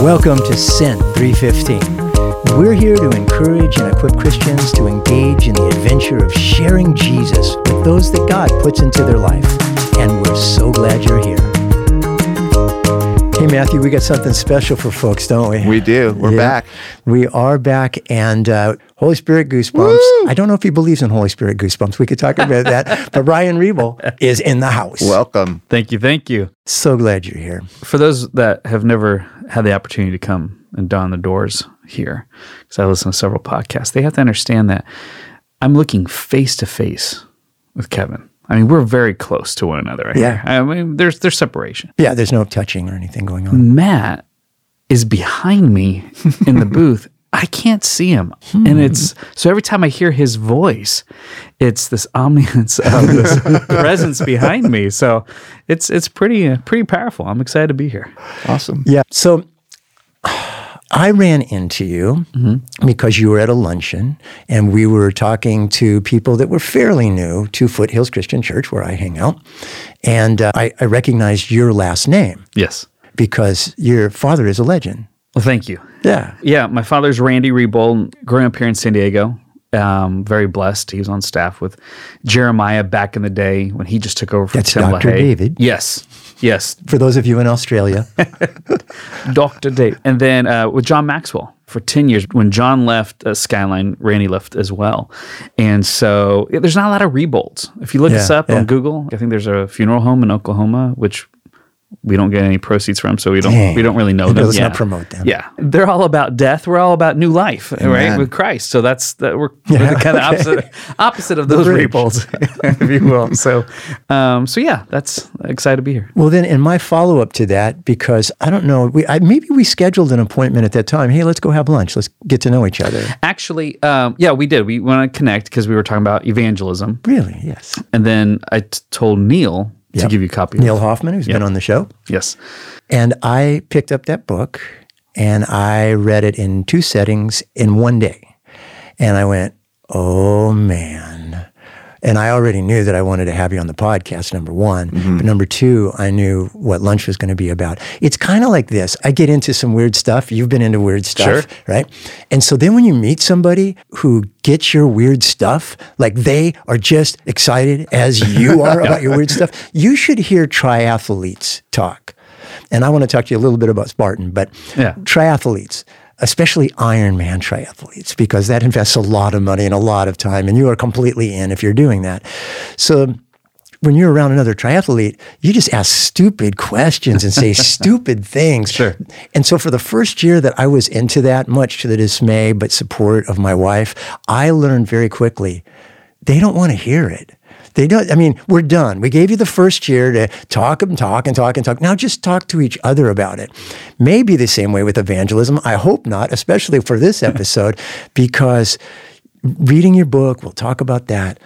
Welcome to Sent 315. We're here to encourage and equip Christians to engage in the adventure of sharing Jesus with those that God puts into their life. And we're so glad you're here. Hey, Matthew, we got something special for folks, don't we? We do. We're Yeah. back. We are back, and uh, Holy Spirit goosebumps. Woo! I don't know if he believes in Holy Spirit goosebumps. We could talk about that. But Ryan Rebold is in the house. Welcome. Thank you. Thank you. so glad you're here. For those that have never had the opportunity to come and don the doors here, because I listen to several podcasts, they have to understand that I'm looking face to face with Kevin. I mean, we're very close to one another. Right Yeah. here. I mean, there's there's separation. Yeah, there's no touching or anything going on. Matt is behind me in the booth. I can't see him. And it's so every time I hear his voice, it's this omniscience of this presence behind me. So it's it's pretty uh, pretty powerful. I'm excited to be here. Awesome. Yeah. So I ran into you because you were at a luncheon and we were talking to people that were fairly new to Foothills Christian Church, where I hang out. And uh, I, I recognized your last name Yes. because your father is a legend. Well, thank you. Yeah. Yeah, my father's Randy Rebold. Growing up here in San Diego, um, very blessed. He was on staff with Jeremiah back in the day when he just took over from That's Tim Dr. LaHaye. David. Yes, yes, For those of you in Australia, Doctor Dave. And then uh, with John Maxwell for ten years. When John left uh, Skyline, Randy left as well. And so yeah, there's not a lot of Rebolds. If you look Yeah, this up yeah. on Google, I think there's a funeral home in Oklahoma, which we don't get any proceeds from, so we don't Dang. we don't really know Yeah, them. let's not promote them. Yeah, they're all about death. We're all about new life, right, with Christ. So that's that. We're, we're the kind of opposite opposite of those rebolds, if you will. So, um, so yeah, that's excited to be here. Well, then, in my follow up to that, because I don't know, we, I, maybe we scheduled an appointment at that time. Hey, let's go have lunch. Let's get to know each other. Actually, um, yeah, we did. We want to connect because we were talking about evangelism, Really? Yes. and then I t- told Neil to give you a copy. Neil Hoffman, who's been on the show. Yes. And I picked up that book and I read it in two settings in one day. And I went, oh man. And I already knew that I wanted to have you on the podcast, number one. Mm-hmm. But number two, I knew what lunch was going to be about. It's kind of like this. I get into some weird stuff. You've been into weird stuff, Sure. right? And so then when you meet somebody who gets your weird stuff, like they are just excited as you are about your weird stuff, you should hear triathletes talk. And I want to talk to you a little bit about Spartan, but Yeah. triathletes, especially Ironman triathletes, because that invests a lot of money and a lot of time, and you are completely in if you're doing that. So when you're around another triathlete, you just ask stupid questions and say stupid things. Sure. And so for the first year that I was into that, much to the dismay but support of my wife, I learned very quickly they don't want to hear it. They don't. I mean, we're done. We gave you the first year to talk and talk and talk and talk. Now just talk to each other about it. Maybe the same way with evangelism. I hope not, especially for this episode, because reading your book, we'll talk about that.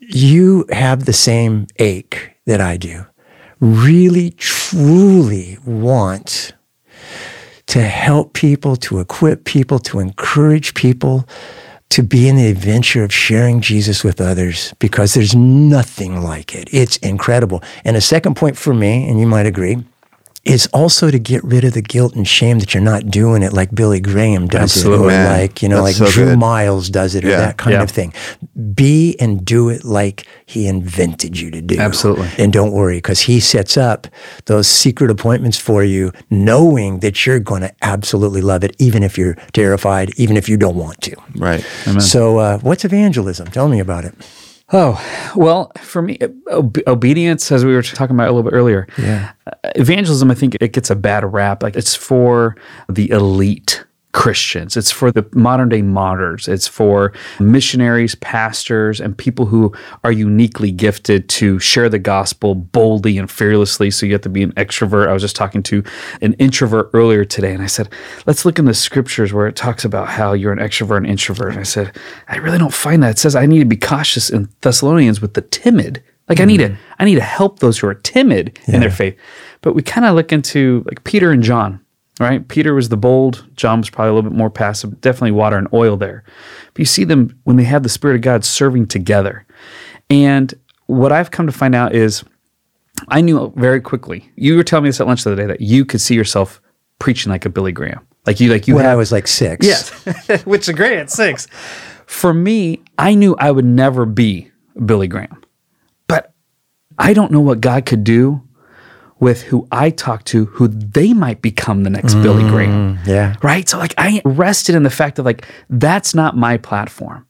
You have the same ache that I do. Really, truly want to help people, to equip people, to encourage people to be in the adventure of sharing Jesus with others because there's nothing like it. It's incredible. And a second point for me, and you might agree, is also to get rid of the guilt and shame that you're not doing it like Billy Graham does Absolutely. it, or Man, like you know, like that's so Drew good. Miles does it, or that kind Yeah. of thing. Be and do it like he invented you to do. Absolutely. And don't worry, because he sets up those secret appointments for you, knowing that you're going to absolutely love it, even if you're terrified, even if you don't want to. Right. So, uh, what's evangelism? Tell me about it. Oh, well, for me, ob- obedience, as we were talking about a little bit earlier, Yeah. uh, evangelism, I think it gets a bad rap. Like it's for the elite Christians, it's for the modern day martyrs, it's for missionaries, pastors, and people who are uniquely gifted to share the gospel boldly and fearlessly. So you have to be an extrovert. I was just talking to an introvert earlier today, and I said, let's look in the scriptures where it talks about how you're an extrovert and introvert. And I said, I really don't find that. It says I need to be cautious in Thessalonians with the timid. Like I need mm-hmm. to, I need to help those who are timid in their faith. But we kind of look into like Peter and John, right? Peter was the bold. John was probably a little bit more passive. Definitely water and oil there. But you see them when they have the Spirit of God serving together. And what I've come to find out is I knew very quickly. You were telling me this at lunch the other day that you could see yourself preaching like a Billy Graham. Like you, like you when have I was like six. Yes, which is great at six. For me, I knew I would never be Billy Graham, but I don't know what God could do with who I talk to, who they might become the next Billy mm, Graham. Yeah. Right. So, like, I rested in the fact that, like, that's not my platform,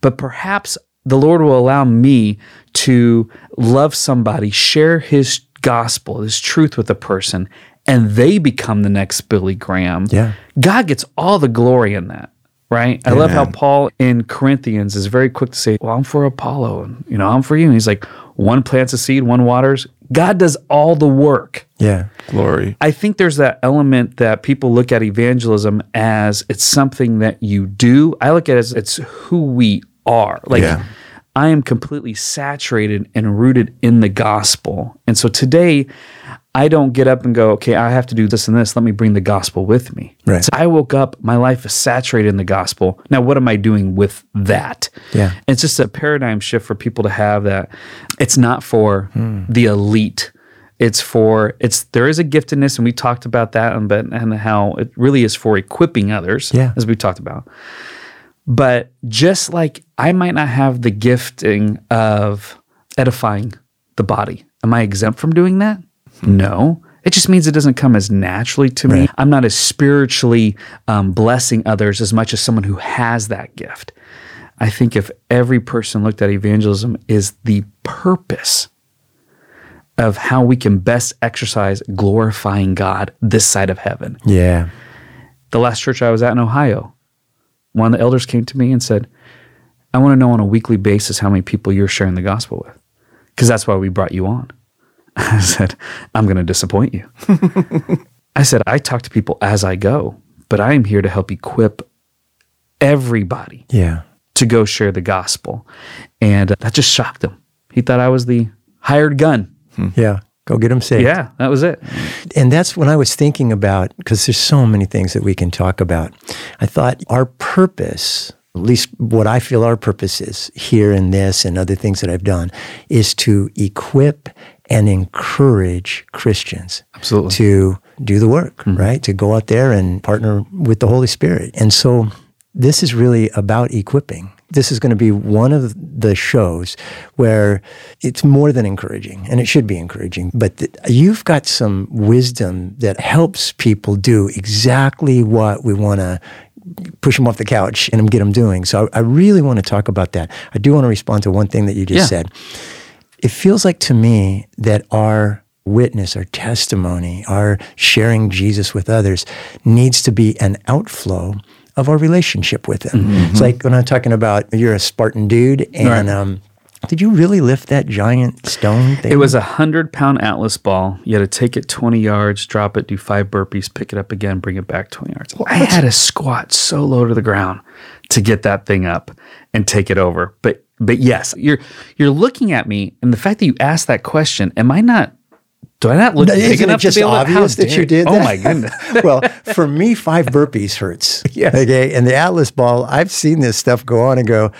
but perhaps the Lord will allow me to love somebody, share his gospel, his truth with a person, and they become the next Billy Graham. Yeah. God gets all the glory in that. Right. I love how Paul in Corinthians is very quick to say, Well, I'm for Apollo and you know, I'm for you. And he's like, one plants a seed, one waters. God does all the work. Yeah. Glory. I think there's that element that people look at evangelism as it's something that you do. I look at it as it's who we are. Like Yeah. I am completely saturated and rooted in the gospel. And so today I don't get up and go, okay, I have to do this and this. Let me bring the gospel with me. Right. So I woke up, my life is saturated in the gospel. Now, what am I doing with that? Yeah. It's just a paradigm shift for people to have that it's not for Hmm. the elite. It's for it's there is a giftedness, and we talked about that and but and how it really is for equipping others, Yeah. as we talked about. But just like I might not have the gifting of edifying the body, am I exempt from doing that? No. It just means it doesn't come as naturally to me. I'm not as spiritually um, blessing others as much as someone who has that gift. I think if every person looked at evangelism is the purpose of how we can best exercise glorifying God this side of heaven. Yeah. The last church I was at in Ohio, one of the elders came to me and said, I want to know on a weekly basis how many people you're sharing the gospel with, because that's why we brought you on. I said, I'm going to disappoint you. I said, I talk to people as I go, but I am here to help equip everybody Yeah. to go share the gospel. And uh, that just shocked him. He thought I was the hired gun. Yeah. Go get them saved. Yeah, that was it. And that's when I was thinking about, because there's so many things that we can talk about. I thought our purpose, at least what I feel our purpose is here in this and other things that I've done, is to equip and encourage Christians Absolutely. to do the work, mm-hmm. right? To go out there and partner with the Holy Spirit. And so this is really about equipping. This is going to be one of the shows where it's more than encouraging, and it should be encouraging. But th- you've got some wisdom that helps people do exactly what we want to push them off the couch and get them doing. So I, I really want to talk about that. I do want to respond to one thing that you just Yeah. said. It feels like to me that our witness, our testimony, our sharing Jesus with others needs to be an outflow of our relationship with Him. It's like when I'm talking about you're a Spartan dude, and Right. um, did you really lift that giant stone thing? It was a hundred pound Atlas ball. You had to take it 20 yards, drop it, do five burpees, pick it up again, bring it back 20 yards. I had to squat so low to the ground to get that thing up and take it over. But but yes, you're you're looking at me, and the fact that you asked that question, am I not? Do I not look Isn't big it enough just to be able to- how obvious that you did Oh my goodness! well, for me, five burpees hurts. Yes. Okay. And the Atlas ball, I've seen this stuff go on and go,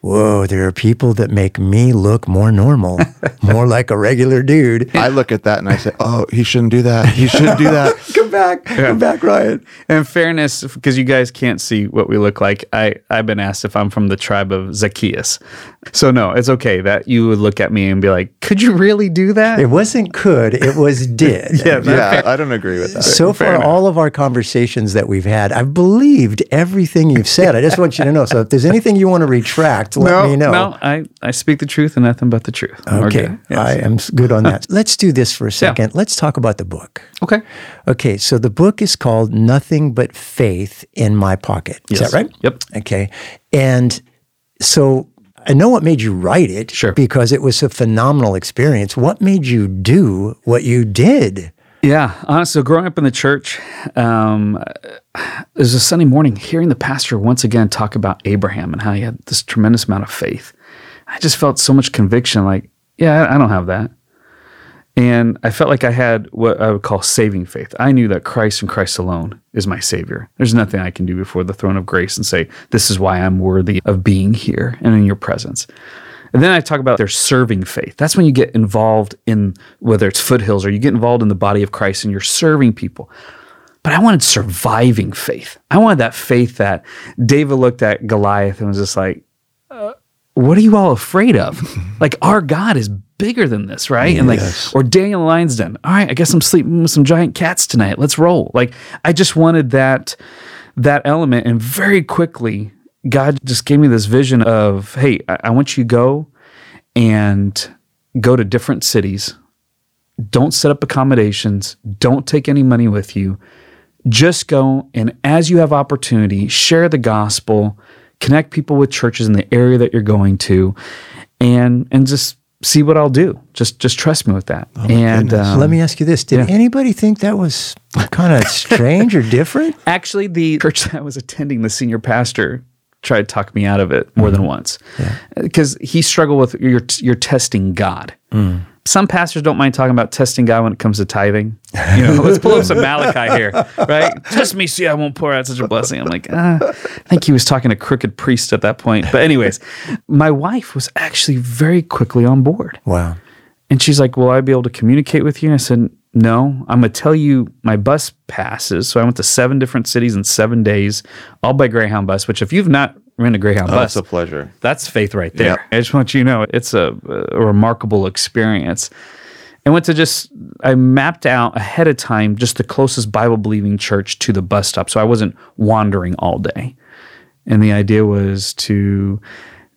whoa, there are people that make me look more normal, more like a regular dude. I look at that and I say, "Oh, he shouldn't do that. He shouldn't do that." Come back. Come back, Ryan. In fairness, because you guys can't see what we look like, I, I've been asked if I'm from the tribe of Zacchaeus. So, no, it's okay that you would look at me and be like, could you really do that? It wasn't could, it was did. yeah, yeah, I don't agree with that. So Fair far, enough. all of our conversations that we've had, I've believed everything you've said. I just want you to know. So if there's anything you want to retract, let me know. No, I, I speak the truth and nothing but the truth. Okay. Yes. I am good on uh, that. Let's do this for a second. Let's talk about the book. okay. Okay, so the book is called Nothing But Faith in My Pocket. Is Yes. that right? Yep. Okay. And so I know what made you write it Sure. because it was a phenomenal experience. What made you do what you did? Yeah, honestly, growing up in the church, um, it was a Sunday morning hearing the pastor once again talk about Abraham and how he had this tremendous amount of faith. I just felt so much conviction like, yeah, I don't have that. And I felt like I had what I would call saving faith. I knew that Christ and Christ alone is my Savior. There's nothing I can do before the throne of grace and say, This is why I'm worthy of being here and in your presence. And then I talk about their serving faith. That's when you get involved in whether it's foothills or you get involved in the body of Christ and you're serving people. but I wanted surviving faith. I wanted that faith that David looked at Goliath and was just like, uh, what are you all afraid of? like our God is bigger than this, right? And like, or Daniel lions den. All right, I guess I'm sleeping with some giant cats tonight. Let's roll. Like, I just wanted that that element, and very quickly, God just gave me this vision of, hey, I, I want you to go and go to different cities. Don't set up accommodations. Don't take any money with you. Just go and as you have opportunity, share the gospel, connect people with churches in the area that you're going to, and and just see what I'll do. Just just trust me with that. and um, Let me ask you this: Did anybody think that was kind of strange or different? actually the church that I was attending, the senior pastor tried to talk me out of it more than once because he struggled with you're you're testing God. Some pastors don't mind talking about testing God when it comes to tithing. You know, let's pull up some Malachi here, right? Test me, see I won't pour out such a blessing. I'm like, ah. I think he was talking to crooked priest at that point. But anyways, my wife was actually very quickly on board. Wow. And she's like, Will I be able to communicate with you? And I said, No, I'm going to tell you my bus passes. So I went to seven different cities in seven days, all by Greyhound bus, which if you've not ridden a Greyhound Oh, bus, That's a pleasure. that's faith right there. Yep. I just want you to know it's a, a remarkable experience. I went to just, I mapped out ahead of time just the closest Bible believing church to the bus stop. So I wasn't wandering all day. And the idea was to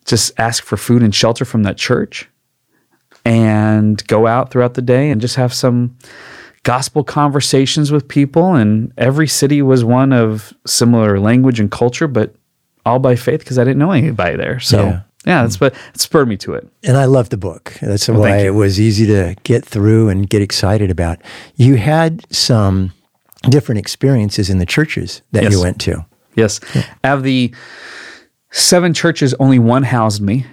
just ask for food and shelter from that church and go out throughout the day and just have some gospel conversations with people. And every city was one of similar language and culture, but all by faith because I didn't know anybody there. So Yeah. yeah, that's what it spurred me to it. And I love the book. That's why it was easy to get through and get excited about. You had some different experiences in the churches that Yes. you went to. Yes. Out of the seven churches, only one housed me.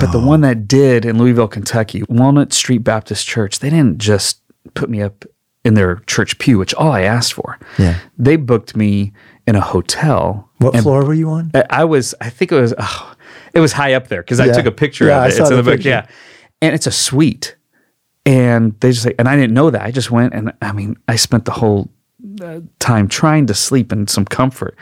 But the one that did in Louisville, Kentucky, Walnut Street Baptist Church, they didn't just put me up in their church pew, which all I asked for. Yeah. They booked me in a hotel. What and floor were you on? I- I was, I think it was, oh, it was high up there because I took a picture Yeah, of I it. saw It's in the the book. Yeah. And it's a suite. And they just like, and I didn't know that. I just went and I mean, I spent the whole uh, time trying to sleep in some comfort.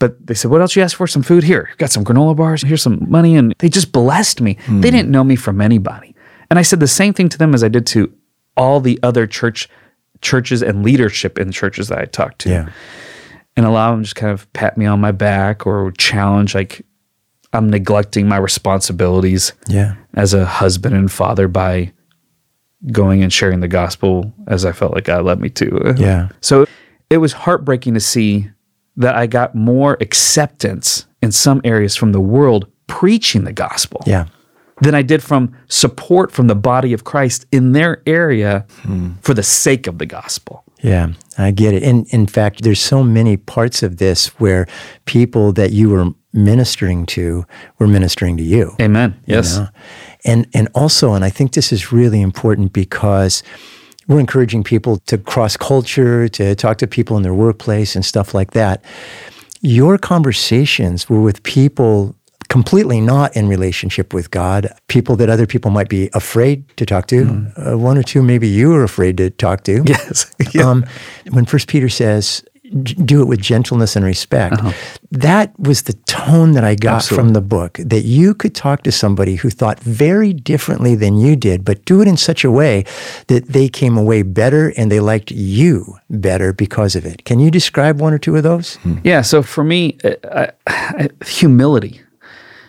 But they said, What else you asked for? Some food here. Got some granola bars. Here's some money. And they just blessed me. They didn't know me from anybody. And I said the same thing to them as I did to all the other church churches and leadership in churches that I talked to Yeah. And allow them to just kind of pat me on my back or challenge like I'm neglecting my responsibilities Yeah. as a husband and father by going and sharing the gospel as I felt like God led me to. Yeah. So it was heartbreaking to see that I got more acceptance in some areas from the world preaching the gospel Yeah. than I did from support from the body of Christ in their area hmm. for the sake of the gospel. Yeah, I get it. And in fact, there's so many parts of this where people that you were ministering to were ministering to you. Amen. Yes. know? And and also, and I think this is really important because we're encouraging people to cross culture, to talk to people in their workplace and stuff like that. Your conversations were with people completely not in relationship with God, people that other people might be afraid to talk to. Uh, one or two, maybe you are afraid to talk to. Yes. Um, when First Peter says, "Do it with gentleness and respect," Uh-huh. that was the tone that I got from the book. That you could talk to somebody who thought very differently than you did, but do it in such a way that they came away better and they liked you better because of it. Can you describe one or two of those? Yeah. So for me, uh, uh, humility.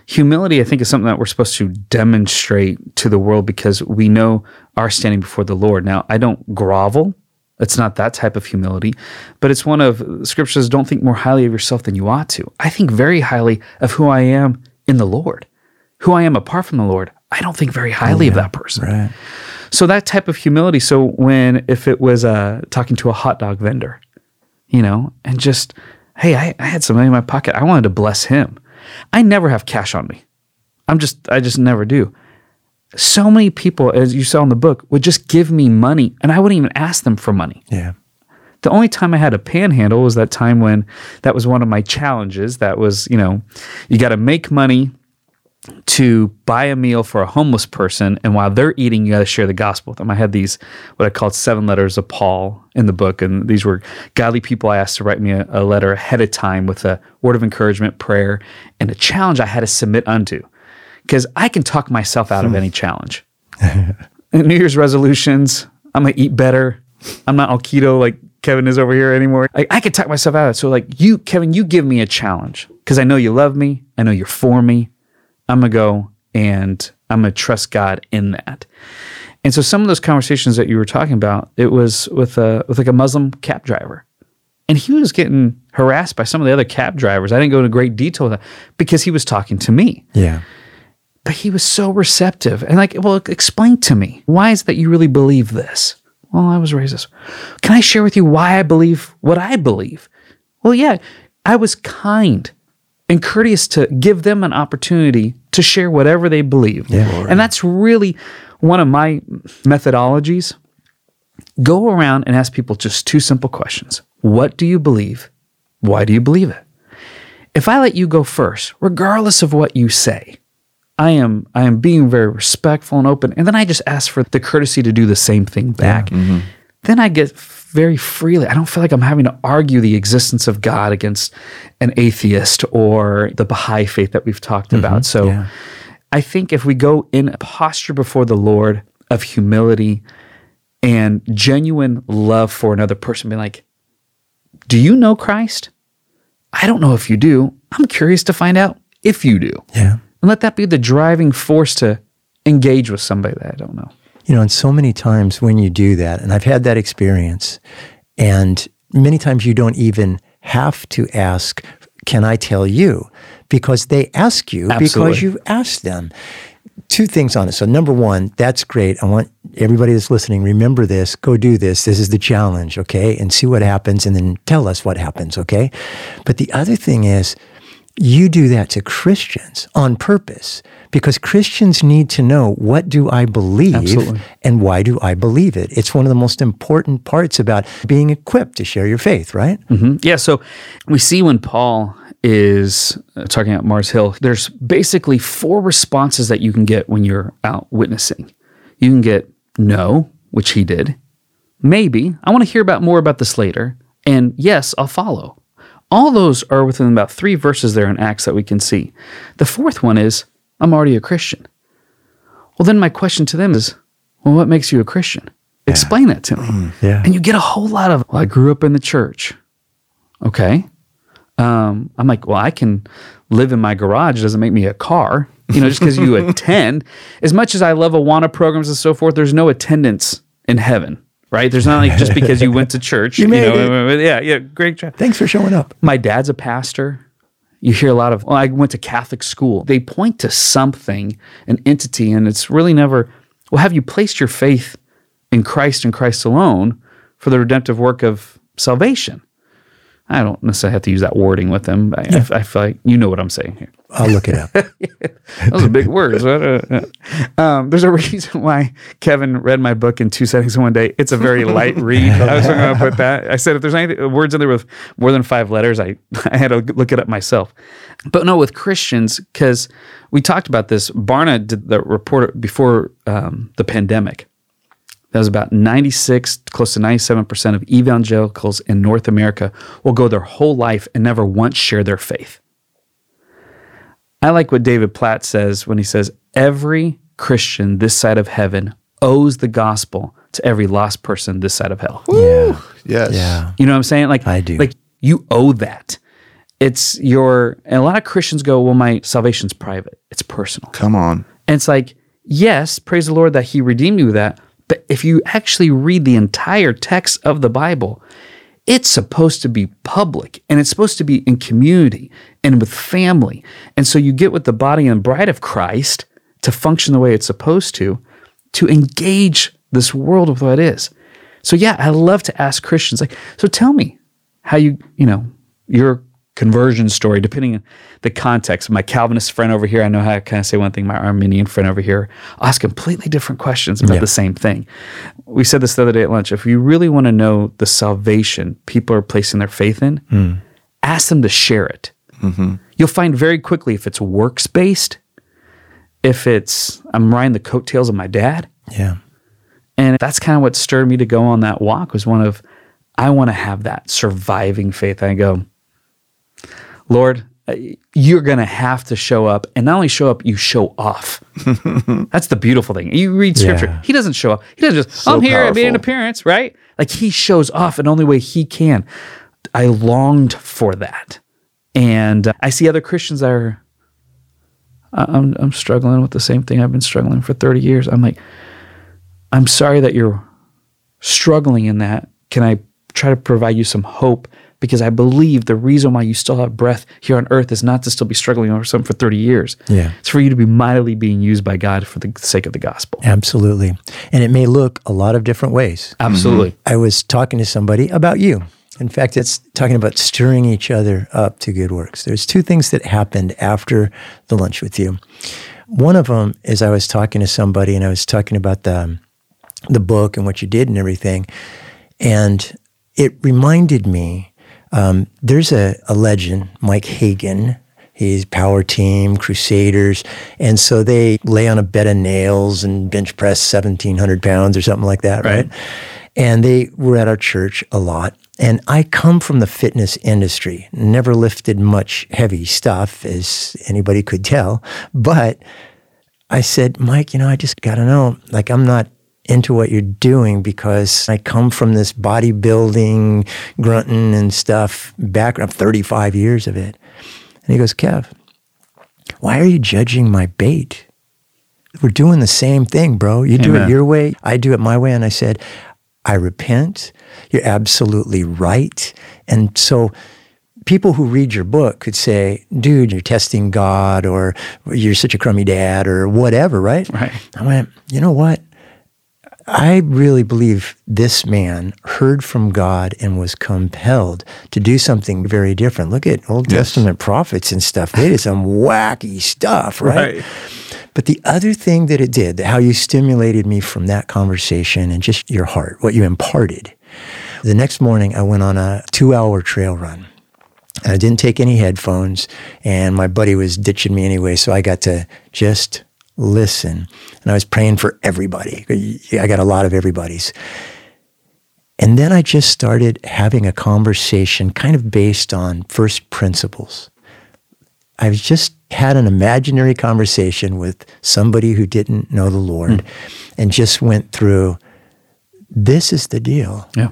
Humility, I think, is something that we're supposed to demonstrate to the world because we know our standing before the Lord. Now, I don't grovel. It's not that type of humility, but it's one of scriptures don't think more highly of yourself than you ought to. I think very highly of who I am in the Lord. Who I am apart from the Lord, I don't think very highly of that person. Right. So that type of humility. So when if it was uh, talking to a hot dog vendor, you know, and just hey, I, I had some money in my pocket. I wanted to bless him. I never have cash on me. I'm just I just never do. So many people, as you saw in the book, would just give me money, and I wouldn't even ask them for money. Yeah. The only time I had a panhandle was that time when that was one of my challenges. That was, you know, you got to make money to buy a meal for a homeless person, and while they're eating, you got to share the gospel with them. I had these what I called seven letters of Paul in the book, and these were godly people I asked to write me a, a letter ahead of time with a word of encouragement, prayer, and a challenge I had to submit unto, because I can talk myself out of any challenge. New Year's resolutions, I'm gonna eat better. I'm not all keto like Kevin is over here anymore. I, I could talk myself out of it. So like you, Kevin, you give me a challenge because I know you love me. I know you're for me. I'm gonna go and I'm gonna trust God in that. And so some of those conversations that you were talking about, it was with a with like a Muslim cab driver. And he was getting harassed by some of the other cab drivers. I didn't go into great detail with that because he was talking to me. Yeah. But he was so receptive and like, well, explain to me why is it that you really believe this? Well, I was raised this. Can I share with you why I believe what I believe? Well, yeah, I was kind and courteous to give them an opportunity to share whatever they believe. Yeah. and that's really one of my methodologies. Go around and ask people just two simple questions. What do you believe? Why do you believe it? If I let you go first, regardless of what you say, I am I am being very respectful and open, and then I just ask for the courtesy to do the same thing back. Mm-hmm. Then I get very freely. I don't feel like I'm having to argue the existence of God against an atheist or the Baha'i faith that we've talked mm-hmm. about. So yeah. I think if we go in a posture before the Lord of humility and genuine love for another person, be like, do you know Christ? I don't know if you do. I'm curious to find out if you do. Yeah. And let that be the driving force to engage with somebody that I don't know. You know, and so many times when you do that, and I've had that experience, and many times you don't even have to ask, Can I tell you? Because they ask you because you asked them. Two things on it. So, number one, that's great. I want everybody that's listening, remember this, go do this. This is the challenge, okay? And see what happens, and then tell us what happens, okay? But the other thing is, you do that to Christians on purpose because Christians need to know what do I believe Absolutely. and why do I believe it? It's one of the most important parts about being equipped to share your faith, right? Mhm. Yeah. So we see when Paul is uh, talking about Mars Hill, there's basically four responses that you can get when you're out witnessing. You can get no, which he did. Maybe. I want to hear about more about this later. And yes, I'll follow. All those are within about three verses there in Acts that we can see. The fourth one is, I'm already a Christian. Well, then my question to them is, well, what makes you a Christian? Explain that to me. Yeah. And you get a whole lot of, well, I grew up in the church. Okay. Um, I'm like, well, I can live in my garage. It doesn't make me a car. You know, just because you attend. As much as I love Awana programs and so forth, there's no attendance in heaven, right? There's not like just because you went to church. You made know, uh, uh, Yeah, yeah, great job. Thanks for showing up. My dad's a pastor. You hear a lot of, well, I went to Catholic school. They point to something, an entity, and it's really never, well, have you placed your faith in Christ and Christ alone for the redemptive work of salvation? I don't necessarily have to use that wording with them. But I, I, feel like you know what I'm saying here. I'll look it up. Those are big words. Uh, uh. Um, there's a reason why Kevin read my book in two settings in one day. It's a very light read. I was going to put that. I said if there's any words in there with more than five letters, I, I had to look it up myself. But no, with Christians, because we talked about this. Barna did the report before um, the pandemic. That was about 96, close to 97% of evangelicals in North America will go their whole life and never once share their faith. I like what David Platt says when he says, Every Christian this side of heaven owes the gospel to every lost person this side of hell. yeah. Yes. Yeah. You know what I'm saying? Like I do. Like you owe that. It's your and a lot of Christians go, Well, my salvation's private. It's personal. Come on. And it's like, yes, praise the Lord that He redeemed you with that. But if you actually read the entire text of the Bible, it's supposed to be public and it's supposed to be in community and with family. And so you get with the body and bride of Christ to function the way it's supposed to, to engage this world with what it is. So yeah, I love to ask Christians like, so tell me how you, you know, your conversion story, depending on the context. My Calvinist friend over here, I know how to kind of say one thing. My Arminian friend over here, I'll ask completely different questions about Yeah. the same thing. We said this the other day at lunch. If you really want to know the salvation people are placing their faith in, hmm. ask them to share it. Mm-hmm. You'll find very quickly if it's works based, if it's I'm riding the coattails of my dad. Yeah. And that's kind of what stirred me to go on that walk was one of I want to have that surviving faith. I go, Lord, uh, you're going to have to show up and not only show up, you show off. that's the beautiful thing. You read scripture. Yeah. He doesn't show up. He doesn't just, So I'm here, I made an appearance, right? Like he shows off in the only way he can. I longed for that. And uh, I see other Christians that are, I- I'm, I'm struggling with the same thing I've been struggling for 30 years. I'm like, I'm sorry that you're struggling in that. Can I try to provide you some hope? Because I believe the reason why you still have breath here on earth is not to still be struggling over something for 30 years. Yeah. It's for you to be mightily being used by God for the sake of the gospel. Absolutely. And it may look a lot of different ways. Absolutely. Mm-hmm. I was talking to somebody about you. In fact, it's talking about stirring each other up to good works. There's two things that happened after the lunch with you. One of them is I was talking to somebody and I was talking about the the book and what you did and everything, and it reminded me. Um, there's a, a legend, Mike Hagan. He's Power Team, Crusaders. And so they lay on a bed of nails and bench press 1,700 pounds or something like that, right? And they were at our church a lot. And I come from the fitness industry, never lifted much heavy stuff, as anybody could tell. But I said, Mike, you know, I just got to know, like, I'm not into what you're doing because I come from this bodybuilding, grunting and stuff background, 35 years of it. And he goes, Kev, why are you judging my bait? We're doing the same thing, bro. You do it your way, I do it my way. And I said, I repent. You're absolutely right. And so people who read your book could say, dude, you're testing God or you're such a crummy dad or whatever, right? Right. I went, you know what? I really believe this man heard from God and was compelled to do something very different. Look at Old Yes. Testament prophets and stuff. They did some wacky stuff, right? Right. But the other thing that it did, how you stimulated me from that conversation and just your heart, what you imparted. The next morning, I went on a two hour trail run. I didn't take any headphones, and my buddy was ditching me anyway, so I got to just listen. And I was praying for everybody. I got a lot of everybody's. And then I just started having a conversation kind of based on first principles. I just had an imaginary conversation with somebody who didn't know the Lord hmm. and just went through this is the deal. Yeah.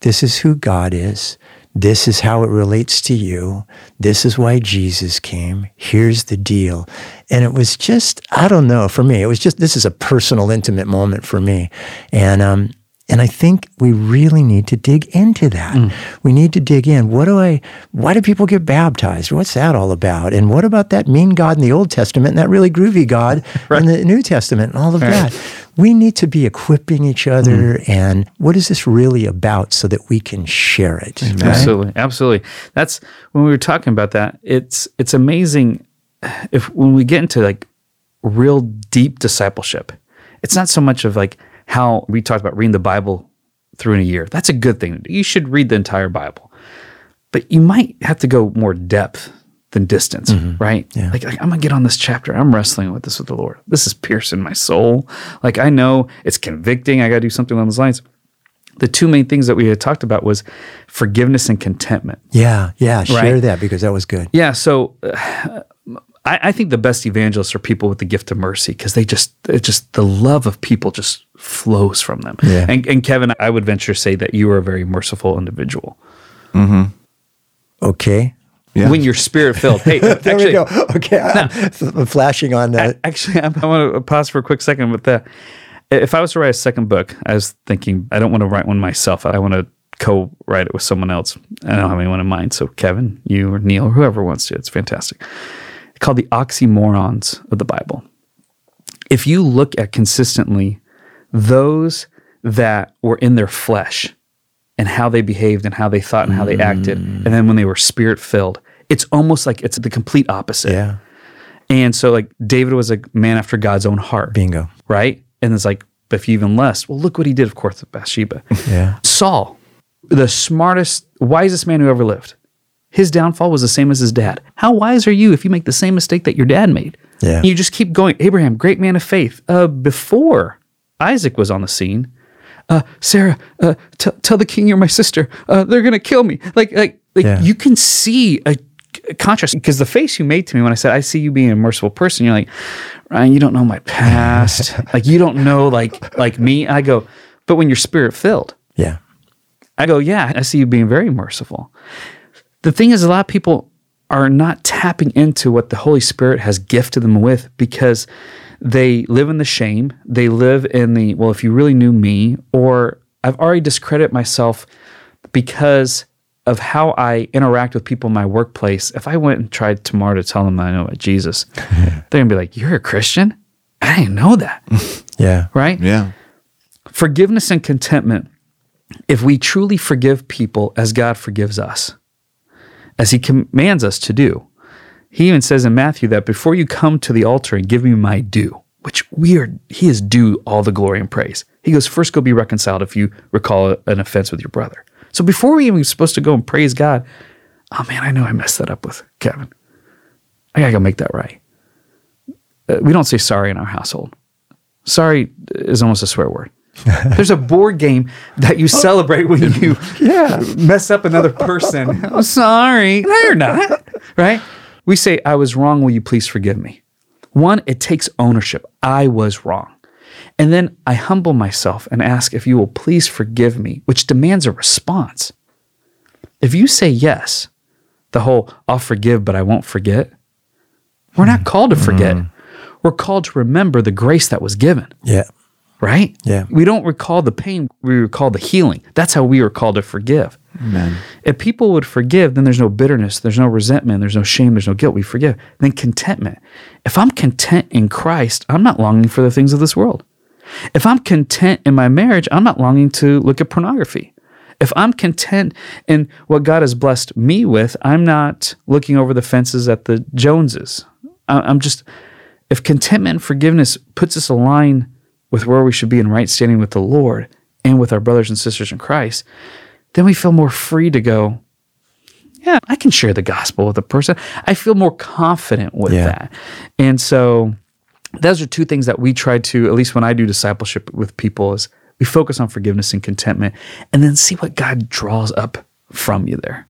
This is who God is. This is how it relates to you. This is why Jesus came. Here's the deal. And it was just, I don't know, for me, it was just, this is a personal, intimate moment for me. And, um, and I think we really need to dig into that. Mm. We need to dig in. What do I, why do people get baptized? What's that all about? And what about that mean God in the Old Testament and that really groovy God in the New Testament and all of that? We need to be equipping each mm. other. And what is this really about so that we can share it? right? Absolutely, absolutely. That's when we were talking about that. It's it's amazing if when we get into like real deep discipleship. It's not so much of like how we talked about reading the Bible through in a year. That's a good thing. You should read the entire Bible, but you might have to go more depth than distance, right? Yeah. Like, like I'm gonna get on this chapter. I'm wrestling with this with the Lord. This is piercing my soul. Like I know it's convicting. I got to do something along those lines the two main things that we had talked about was forgiveness and contentment. Yeah, yeah. Share Right. that because that was good. Yeah, so uh, I, I think the best evangelists are people with the gift of mercy because they just it just the love of people just flows from them. Yeah. And, and Kevin, I would venture to say that you are a very merciful individual mm-hmm. Okay. Yeah. when you're spirit filled. Hey, There actually, we go. Okay. I'm flashing on that. Actually, I'm, I want to pause for a quick second with that. If I was to write a second book, I was thinking I don't want to write one myself. I want to co-write it with someone else. I don't have anyone in mind. So Kevin, you or Neil or whoever wants to. It's fantastic. Called the oxymorons of the Bible. If you look at consistently those that were in their flesh and how they behaved and how they thought and how they acted, mm. and then when they were spirit filled, it's almost like it's the complete opposite. yeah. And so, like, David was a man after God's own heart, Bingo. right? And it's like, if you even less, well, look what he did, of course, with Bathsheba. Yeah. Saul, the smartest, wisest man who ever lived, his downfall was the same as his dad. How wise are you if you make the same mistake that your dad made? Yeah. And you just keep going. Abraham, great man of faith. Uh, before Isaac was on the scene, uh, Sarah, uh, t- tell the king you're my sister. Uh, they're gonna kill me. Like, like, like Yeah. you can see a, a contrast because the face you made to me when I said I see you being a merciful person, you're like, Ryan, you don't know my past. like, you don't know like like me. I go, but when you're spirit filled, Yeah. I go, yeah, I see you being very merciful. The thing is, a lot of people are not tapping into what the Holy Spirit has gifted them with because they live in the shame. They live in the, well, if you really knew me, or I've already discredited myself because of how I interact with people in my workplace. If I went and tried tomorrow to tell them that I know about Jesus, they're going to be like, You're a Christian? I didn't know that. Yeah. right? Yeah. forgiveness and contentment, if we truly forgive people as God forgives us, as He commands us to do, He even says in Matthew that before you come to the altar and give me my due, which we are, He is due all the glory and praise. He goes, first go be reconciled if you recall an offense with your brother. So before we even supposed to go and praise God, oh man, I know I messed that up with Kevin. I gotta go make that right. Uh, we don't say sorry in our household. Sorry is almost a swear word. There's a board game that you oh. celebrate when you Yeah. mess up another person. I'm oh, sorry. No, you're not. Right? We say, I was wrong. Will you please forgive me? One, it takes ownership. I was wrong. And then I humble myself and ask if you will please forgive me, which demands a response. If you say yes, the whole I'll forgive, but I won't forget, we're not mm. called to forget. Mm. We're called to remember the grace that was given Yeah. Right? Yeah. We don't recall the pain, we recall the healing. That's how we are called to forgive. Amen. If people would forgive, then there's no bitterness, there's no resentment, there's no shame, there's no guilt. We forgive. Then contentment. If I'm content in Christ, I'm not longing for the things of this world. If I'm content in my marriage, I'm not longing to look at pornography. If I'm content in what God has blessed me with, I'm not looking over the fences at the Joneses. I'm just, if contentment and forgiveness puts us aligned with where we should be in right standing with the Lord and with our brothers and sisters in Christ, then we feel more free to go, yeah, I can share the gospel with a person. I feel more confident with Yeah. that. And so those are two things that we try to, at least when I do discipleship with people, is we focus on forgiveness and contentment and then see what God draws up from you there.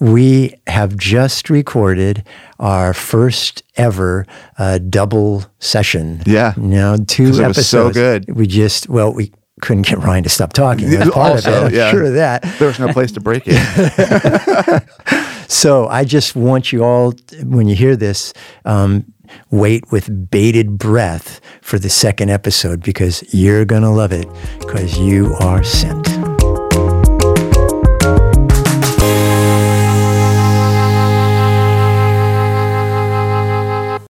We have just recorded our first ever uh, double session. Yeah. Now, two 'Cause it episodes. was so good. We just, well, we couldn't get Ryan to stop talking. That's part also, of it. I'm yeah. sure of that. There was no place to break it. So I just want you all, when you hear this, um, wait with bated breath for the second episode because you're going to love it because you are sent.